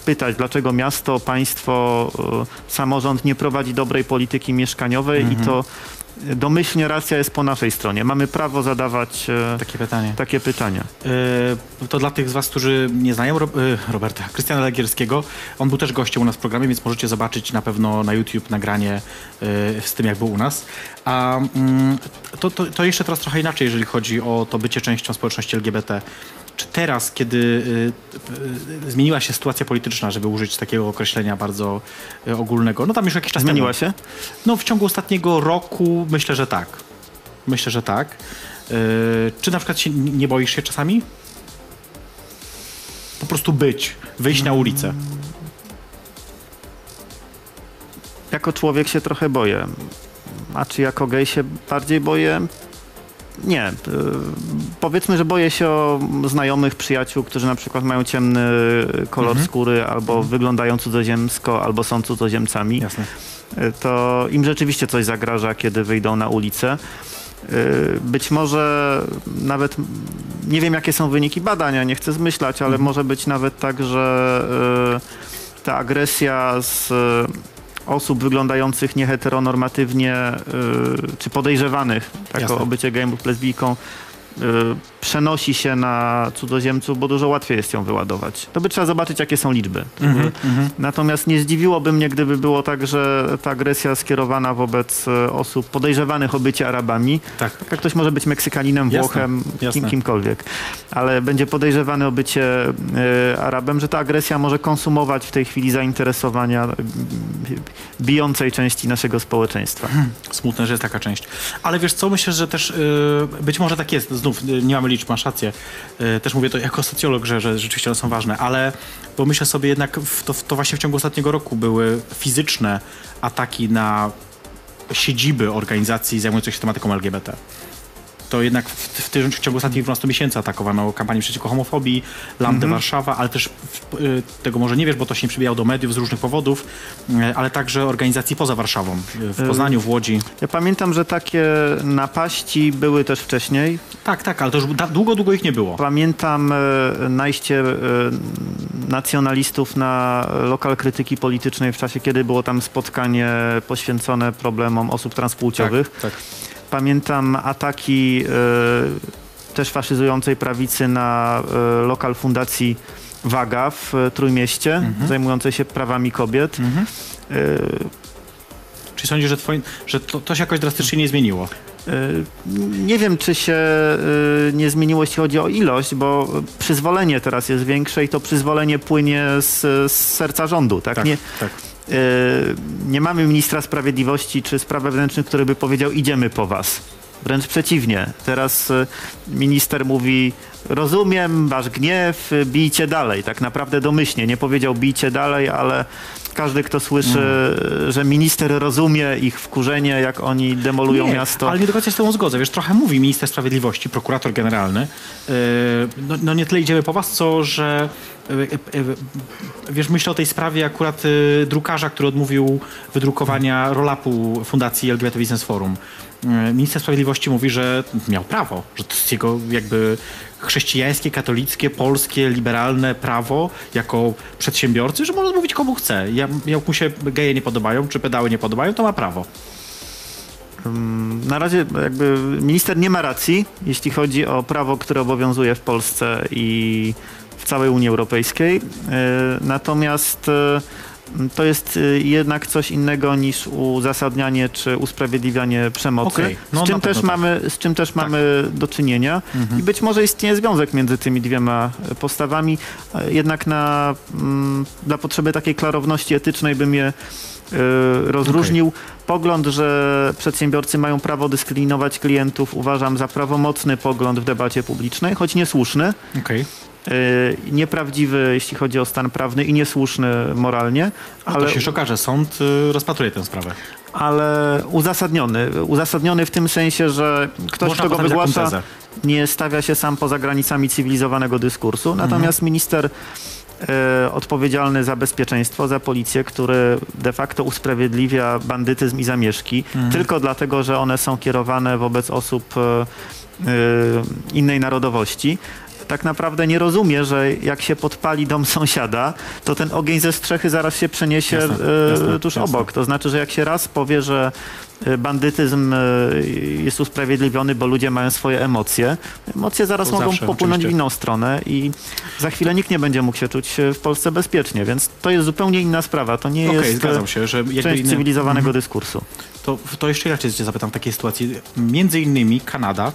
pytać, dlaczego miasto, państwo, samorząd nie prowadzi dobrej polityki mieszkaniowej Mhm. i to domyślnie racja jest po naszej stronie. Mamy prawo zadawać e, Takie pytanie. takie pytania. E, To dla tych z Was, którzy nie znają Ro- e, Roberta, Krystiana Legierskiego, on był też gościem u nas w programie, więc możecie zobaczyć na pewno na YouTube nagranie e, z tym, jak był u nas. A mm, to, to, to jeszcze teraz trochę inaczej, jeżeli chodzi o to bycie częścią społeczności LGBT. Czy teraz, kiedy y, y, zmieniła się sytuacja polityczna, żeby użyć takiego określenia bardzo y, ogólnego, no tam już jakiś czas Zmieniła temu. się? No w ciągu ostatniego roku myślę, że tak. Myślę, że tak. Czy na przykład się nie boisz się czasami? Po prostu być, wyjść na ulicę. Jako człowiek się trochę boję. A czy jako gej się bardziej boję? Nie. Y, Powiedzmy, że boję się o znajomych, przyjaciół, którzy na przykład mają ciemny kolor Mhm. skóry, albo wyglądają cudzoziemsko, albo są cudzoziemcami. Jasne. Y, To im rzeczywiście coś zagraża, kiedy wyjdą na ulicę. Y, Być może nawet nie wiem, jakie są wyniki badania, nie chcę zmyślać, ale może być nawet tak, że ta agresja z osób wyglądających nieheteronormatywnie y, czy podejrzewanych tak, Jasne. o bycie gejem lub lesbijką y, przenosi się na cudzoziemców, bo dużo łatwiej jest ją wyładować. To by trzeba zobaczyć, jakie są liczby. Mhm, Natomiast nie zdziwiłoby mnie, gdyby było tak, że ta agresja skierowana wobec e, osób podejrzewanych o bycie Arabami, Tak. jak ktoś może być Meksykaninem, Jasne, Włochem, kim, jasne. kimkolwiek, ale będzie podejrzewany o bycie e, Arabem, że ta agresja może konsumować w tej chwili zainteresowania e, bijącej części naszego społeczeństwa. Smutne, że jest taka część. Ale wiesz co, myślę, że też yy, być może tak jest. Znów nie mamy liczb, masz rację. Yy, też mówię to jako socjolog, że, że rzeczywiście one są ważne, ale bo myślę sobie jednak, w, to, to właśnie w ciągu ostatniego roku były fizyczne ataki na siedziby organizacji zajmujących się tematyką LGBT. To jednak w, w, tym, w ciągu ostatnich 12 miesięcy atakowano kampanię przeciwko homofobii, Landę Warszawa, ale też y, tego może nie wiesz, bo to się nie przybijało do mediów z różnych powodów, y, ale także organizacji poza Warszawą, y, w Poznaniu, w Łodzi. Ja pamiętam, że takie napaści były też wcześniej. Tak, tak, ale to już długo, długo ich nie było. Pamiętam e, najście e, nacjonalistów na lokal krytyki politycznej w czasie, kiedy było tam spotkanie poświęcone problemom osób transpłciowych. tak. Pamiętam ataki e, też faszyzującej prawicy na e, lokal fundacji Waga w e, Trójmieście, zajmującej się prawami kobiet. E, Czy sądzisz, że, twoim, że to, to się jakoś drastycznie nie zmieniło? Nie wiem, czy się nie zmieniło, jeśli chodzi o ilość, bo przyzwolenie teraz jest większe i to przyzwolenie płynie z, z serca rządu, tak? Tak, Nie, tak. Y, nie mamy ministra sprawiedliwości czy spraw wewnętrznych, który by powiedział idziemy po was. Wręcz przeciwnie. Teraz y, minister mówi, rozumiem wasz gniew, bijcie dalej. Tak naprawdę domyślnie. Nie powiedział bijcie dalej, ale każdy, kto słyszy, Mm. y, że minister rozumie ich wkurzenie, jak oni demolują nie, miasto. Ale nie do końca się z tobą zgodzę. Wiesz, trochę mówi minister sprawiedliwości, prokurator generalny. Yy, no, no nie tyle idziemy po was, co że yy, yy, wiesz, myślę o tej sprawie akurat drukarza, który odmówił wydrukowania rolapu Fundacji LGBT Business Forum. Minister Sprawiedliwości mówi, że miał prawo, że to jest jego jakby chrześcijańskie, katolickie, polskie, liberalne prawo jako przedsiębiorcy, że może mówić komu chce. Ja- Jak mu się geje nie podobają, czy pedały nie podobają, to ma prawo. Na razie jakby minister nie ma racji, jeśli chodzi o prawo, które obowiązuje w Polsce i w całej Unii Europejskiej. E, Natomiast e, to jest e, jednak coś innego niż uzasadnianie czy usprawiedliwianie przemocy, Okej, no z, czym też tak. mamy, z czym też mamy do czynienia. I być może istnieje związek między tymi dwiema postawami. E, Jednak na, mm, dla potrzeby takiej klarowności etycznej bym je e, rozróżnił. Pogląd, że przedsiębiorcy mają prawo dyskryminować klientów, uważam za prawomocny pogląd w debacie publicznej, choć niesłuszny. Okej. E, Nieprawdziwy, jeśli chodzi o stan prawny i niesłuszny moralnie, Ale ale, to się jeszcze okaże. Sąd y, rozpatruje tę sprawę. ale uzasadniony. Uzasadniony w tym sensie, że ktoś, Można kto go wygłasza, nie stawia się sam poza granicami cywilizowanego dyskursu. Natomiast minister e, odpowiedzialny za bezpieczeństwo, za policję, który de facto usprawiedliwia bandytyzm i zamieszki, tylko dlatego, że one są kierowane wobec osób innej narodowości. Tak naprawdę nie rozumie, że jak się podpali dom sąsiada, to ten ogień ze strzechy zaraz się przeniesie Jasne, e, jasne, tuż jasne. obok. To znaczy, że jak się raz powie, że e, bandytyzm e, jest usprawiedliwiony, bo ludzie mają swoje emocje, emocje zaraz To mogą zawsze, popłynąć oczywiście. w inną stronę i za chwilę nikt nie będzie mógł się czuć w Polsce bezpiecznie, więc to jest zupełnie inna sprawa. To nie Okej, jest się, część inny, cywilizowanego dyskursu. to, to jeszcze inaczej cię zapytam w takiej sytuacji. Między innymi Kanada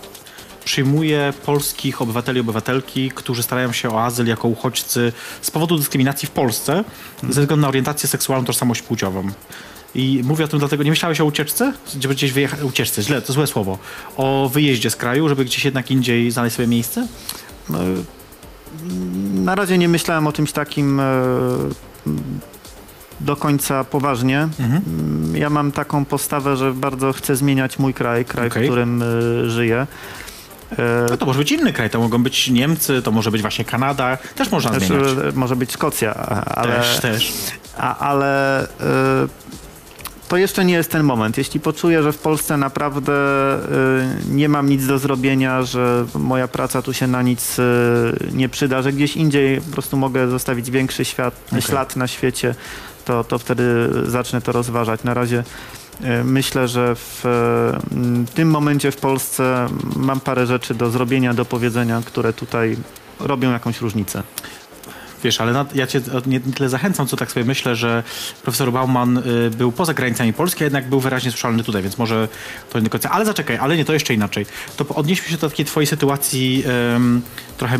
przyjmuje polskich obywateli i obywatelki, którzy starają się o azyl jako uchodźcy z powodu dyskryminacji w Polsce ze względu na orientację seksualną, tożsamość płciową. I mówię o tym dlatego, nie myślałeś o ucieczce? Żeby gdzieś wyjechać, ucieczce, źle, to złe słowo. O wyjeździe z kraju, żeby gdzieś jednak indziej znaleźć sobie miejsce? No, Na razie nie myślałem o czymś takim e, do końca poważnie. Mhm. Ja mam taką postawę, że bardzo chcę zmieniać mój kraj, kraj, Okej. w którym e, żyję. E, No to może być inny kraj, to mogą być Niemcy, to może być właśnie Kanada, też można też, zmieniać. e, może być Szkocja, ale, Też, też. A, ale e, to jeszcze nie jest ten moment. Jeśli poczuję, że w Polsce naprawdę e, nie mam nic do zrobienia, że moja praca tu się na nic nie przyda, że gdzieś indziej po prostu mogę zostawić większy świat, Okej. ślad na świecie, to, to wtedy zacznę to rozważać. Na razie myślę, że w e, m, tym momencie w Polsce mam parę rzeczy do zrobienia, do powiedzenia, które tutaj robią jakąś różnicę. Wiesz, ale na, ja cię nie tyle zachęcam, co tak sobie myślę, że profesor Bauman y, był poza granicami Polski, a jednak był wyraźnie słyszalny tutaj, więc może to nie do końca. Ale zaczekaj, ale nie, to jeszcze inaczej. To odnieśmy się do takiej twojej sytuacji ym, trochę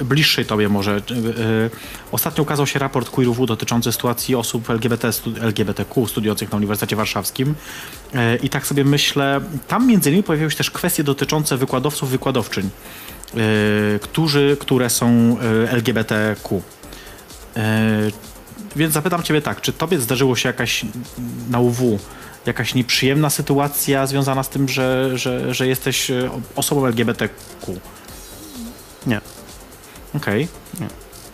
y, bliższej tobie może. Y, ostatnio ukazał się raport QueerW dotyczący sytuacji osób LGBT, LGBTQ studiujących na Uniwersytecie Warszawskim. Y, I tak sobie myślę, tam między innymi pojawiły się też kwestie dotyczące wykładowców, wykładowczyń którzy, które są y, LGBTQ. Y, Więc zapytam Ciebie tak, czy Tobie zdarzyło się jakaś na UW jakaś nieprzyjemna sytuacja związana z tym, że, że, że jesteś osobą LGBTQ? Nie. Okej. Nie.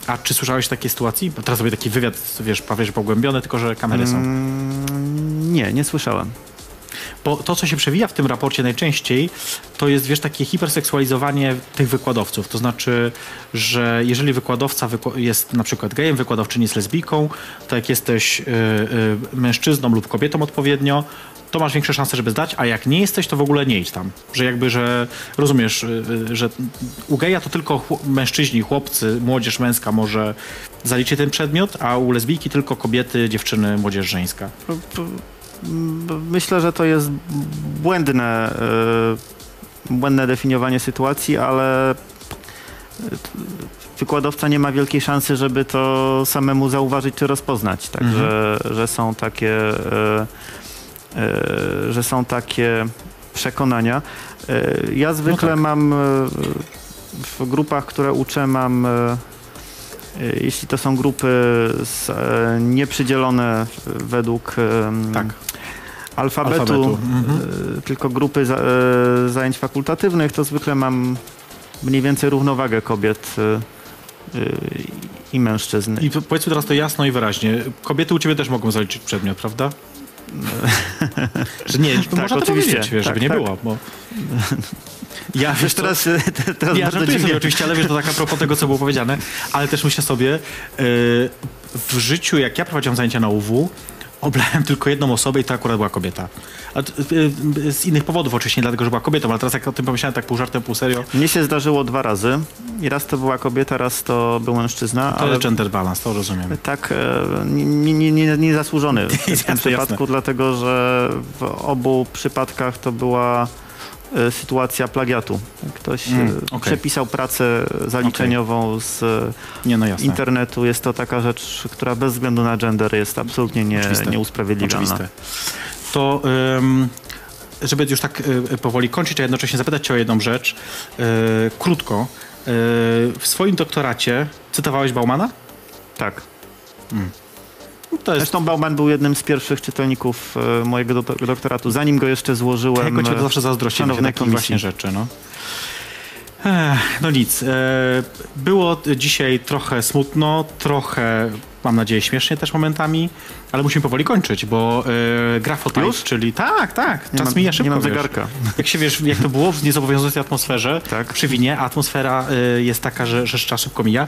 A czy słyszałeś takie sytuacji? Bo teraz sobie taki wywiad, wiesz, prawie że pogłębiony, tylko że kamery są. Mm, Nie, nie słyszałem. Bo to, co się przewija w tym raporcie najczęściej, to jest, wiesz, takie hiperseksualizowanie tych wykładowców. To znaczy, że jeżeli wykładowca jest na przykład gejem, wykładowczyni jest lesbijką, to jak jesteś y, y, mężczyzną lub kobietą odpowiednio, to masz większe szanse, żeby zdać, a jak nie jesteś, to w ogóle nie idź tam. Że jakby, że rozumiesz, y, że u geja to tylko mężczyźni, chłopcy, młodzież męska może zaliczyć ten przedmiot, a u lesbijki tylko kobiety, dziewczyny, młodzież żeńska. Myślę, że to jest błędne, e, błędne definiowanie sytuacji, ale wykładowca nie ma wielkiej szansy, żeby to samemu zauważyć czy rozpoznać. Także, że są takie, e, e, że są takie przekonania. Ja zwykle tak. mam w grupach, które uczę, mam, jeśli to są grupy nieprzydzielone według Tak. Alfabetu, Alfabetu, mhm. e, tylko grupy e, zajęć fakultatywnych, to zwykle mam mniej więcej równowagę kobiet e, i mężczyzn. I po- powiedzmy teraz to jasno i wyraźnie. Kobiety u ciebie też mogą zaliczyć przedmiot, prawda? Że nie, można to Tak, oczywiście. powiedzieć, wiesz, Tak, żeby nie tak. było, bo... Ja, Wiesz, co? teraz, te- teraz Ja żartuję sobie dziwnie. oczywiście, ale wiesz, to tak a propos tego, co było powiedziane, ale też myślę sobie, yy, w życiu, jak ja prowadziłem zajęcia na UW, oblałem tylko jedną osobę i to akurat była kobieta. A, t- yy, z innych powodów oczywiście, nie dlatego, że była kobietą, ale teraz jak o tym pomyślałem tak pół żartem, pół serio, Mnie się zdarzyło dwa razy. I raz to była kobieta, raz to był mężczyzna. to ale gender balance, to rozumiem. tak e, nie, nie, nie, nie zasłużony w tym Jasne, przypadku, jasne. dlatego że w obu przypadkach to była sytuacja plagiatu. Ktoś e, Mm, okej. przepisał pracę zaliczeniową z e, Nie, no internetu. Jest to taka rzecz, która bez względu na gender jest absolutnie nie, Oczywiste. nieusprawiedliwialna. Oczywiste. To, ym, żeby już tak y, powoli kończyć, a jednocześnie zapytać cię o jedną rzecz. Krótko. W swoim doktoracie cytowałeś Baumana? Tak. To jest... Zresztą Bauman był jednym z pierwszych czytelników e, mojego do, doktoratu, zanim go jeszcze złożyłem. Tego cię e, zawsze zazdrościłem takich komisji. właśnie rzeczy, no. No nic. E, było dzisiaj trochę smutno, trochę, mam nadzieję, śmiesznie też momentami, ale musimy powoli kończyć, bo e, Grafotype, Już? czyli... Tak, tak, Nie czas mam- mija szybko, Nie mam wiesz. zegarka. Jak się wiesz, jak to było w niezobowiązującej atmosferze Tak. przy winie, a atmosfera y, jest taka, że, że czas szybko mija.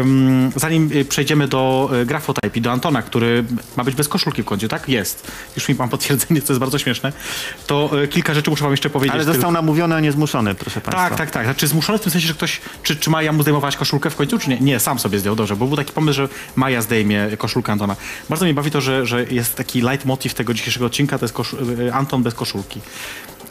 Ym, zanim y, przejdziemy do Grafotype i do Antona, który ma być bez koszulki w kącie, tak? Jest. Już mi mam potwierdzenie, co jest bardzo śmieszne. To y, kilka rzeczy muszę wam jeszcze powiedzieć. Ale został namówiony, a nie zmuszony, proszę państwa. Tak, tak, tak. Znaczy zmuszony w tym sensie, że ktoś, czy, czy Maja mu zdejmować koszulkę w końcu, czy nie? Nie, sam sobie zdjął, dobrze, bo był taki pomysł, że Maja zdejmie koszulkę Antona. Bardzo mnie bawi to, że, że jest taki leitmotiv tego dzisiejszego odcinka, to jest y, Anton bez koszulki.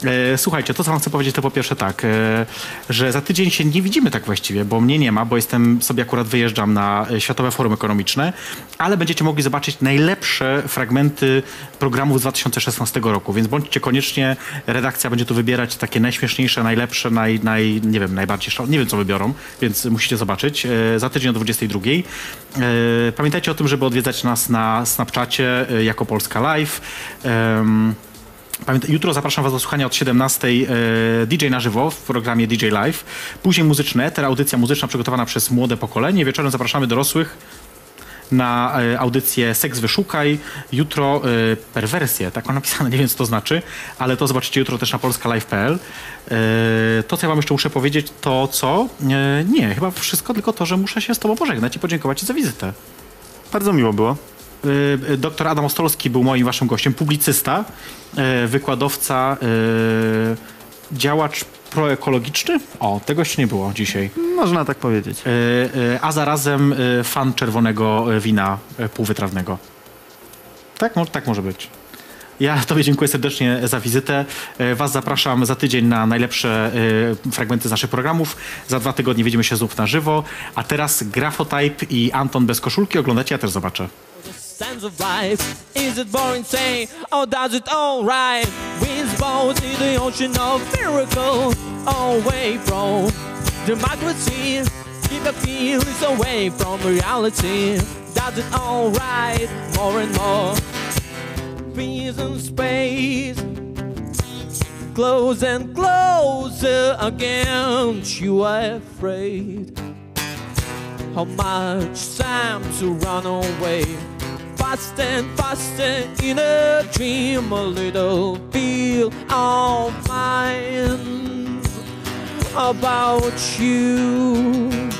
E, słuchajcie, to co wam chcę powiedzieć, to po pierwsze tak, e, że za tydzień się nie widzimy tak właściwie, bo mnie nie ma, bo jestem sobie akurat wyjeżdżam na e, Światowe Forum Ekonomiczne, ale będziecie mogli zobaczyć najlepsze fragmenty programów z 2016 roku, więc bądźcie koniecznie, redakcja będzie tu wybierać takie najśmieszniejsze, najlepsze, naj, naj, nie wiem, najbardziej, szal- nie wiem co wybiorą, więc musicie zobaczyć. Za tydzień o 22. E, pamiętajcie o tym, żeby odwiedzać nas na Snapchacie jako Polska Live. Jutro zapraszam Was do słuchania od 17 e, DJ na żywo w programie DJ Live. Później muzyczne, teraz audycja muzyczna przygotowana przez młode pokolenie. Wieczorem zapraszamy dorosłych na e, audycję Seks Wyszukaj. Jutro e, perwersję, tak mam napisane, nie wiem co to znaczy, ale to zobaczycie jutro też na polskalive.pl. To, co ja wam jeszcze muszę powiedzieć, to co? Nie, chyba wszystko, tylko to, że muszę się z tobą pożegnać i podziękować ci za wizytę. Bardzo miło było. Y, Doktor Adam Ostolski był moim waszym gościem, publicysta, y, wykładowca, y, działacz proekologiczny. O, tego jeszcze nie było dzisiaj. Można tak powiedzieć. A zarazem fan czerwonego wina półwytrawnego. Tak, tak może być. Ja Tobie dziękuję serdecznie za wizytę. Was zapraszam za tydzień na najlepsze fragmenty z naszych programów. Za dwa tygodnie widzimy się znów na żywo. A teraz Grafotype i Anton bez koszulki oglądacie, ja też zobaczę. Sense of life? Is it boring saying, or does it all right? Winds both in the ocean of miracle, away from democracy. Keep the feelings away from reality. Does it all right? More and more. Peace and space. Close and closer again. You are afraid how much time to run away. Fast and faster in a dream, a little feel of mine about you.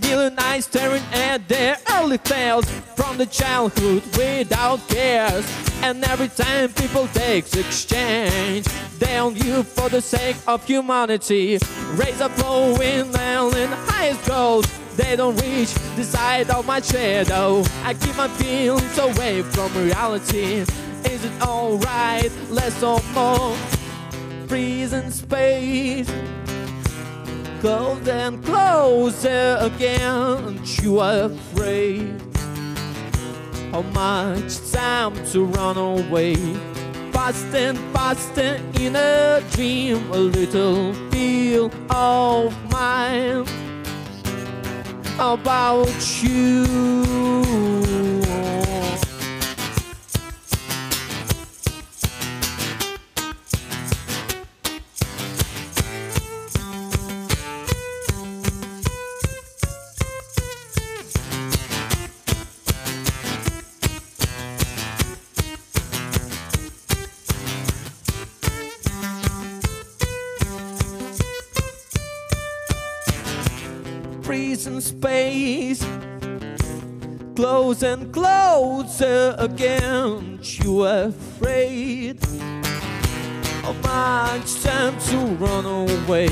Million eyes staring at their early fails from the childhood without cares. And every time people take exchange, they you for the sake of humanity. Raise a flowing and in the highest goals. They don't reach the side of my shadow. I keep my feelings away from reality. Is it alright? Less or more? Freezing space close and closer again. You are afraid how much time to run away. fast and faster in a dream, a little feel of mine about you. Prison space. Close and closer again. You afraid of much time to run away.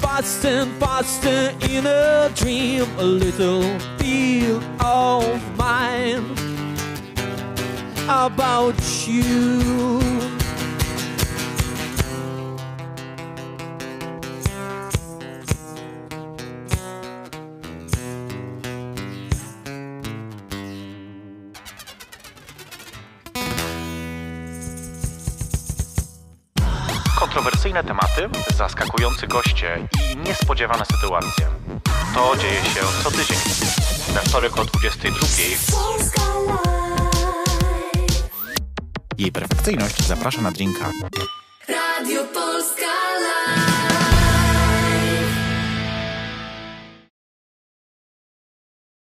Fast and faster in a dream, a little feel of mine about you. Kontrowersyjne tematy, zaskakujący goście i niespodziewane sytuacje. To dzieje się co tydzień. We wtorek o 22. Polska Live. Jej perfekcyjność zaprasza na drinka. Radio Polska Live.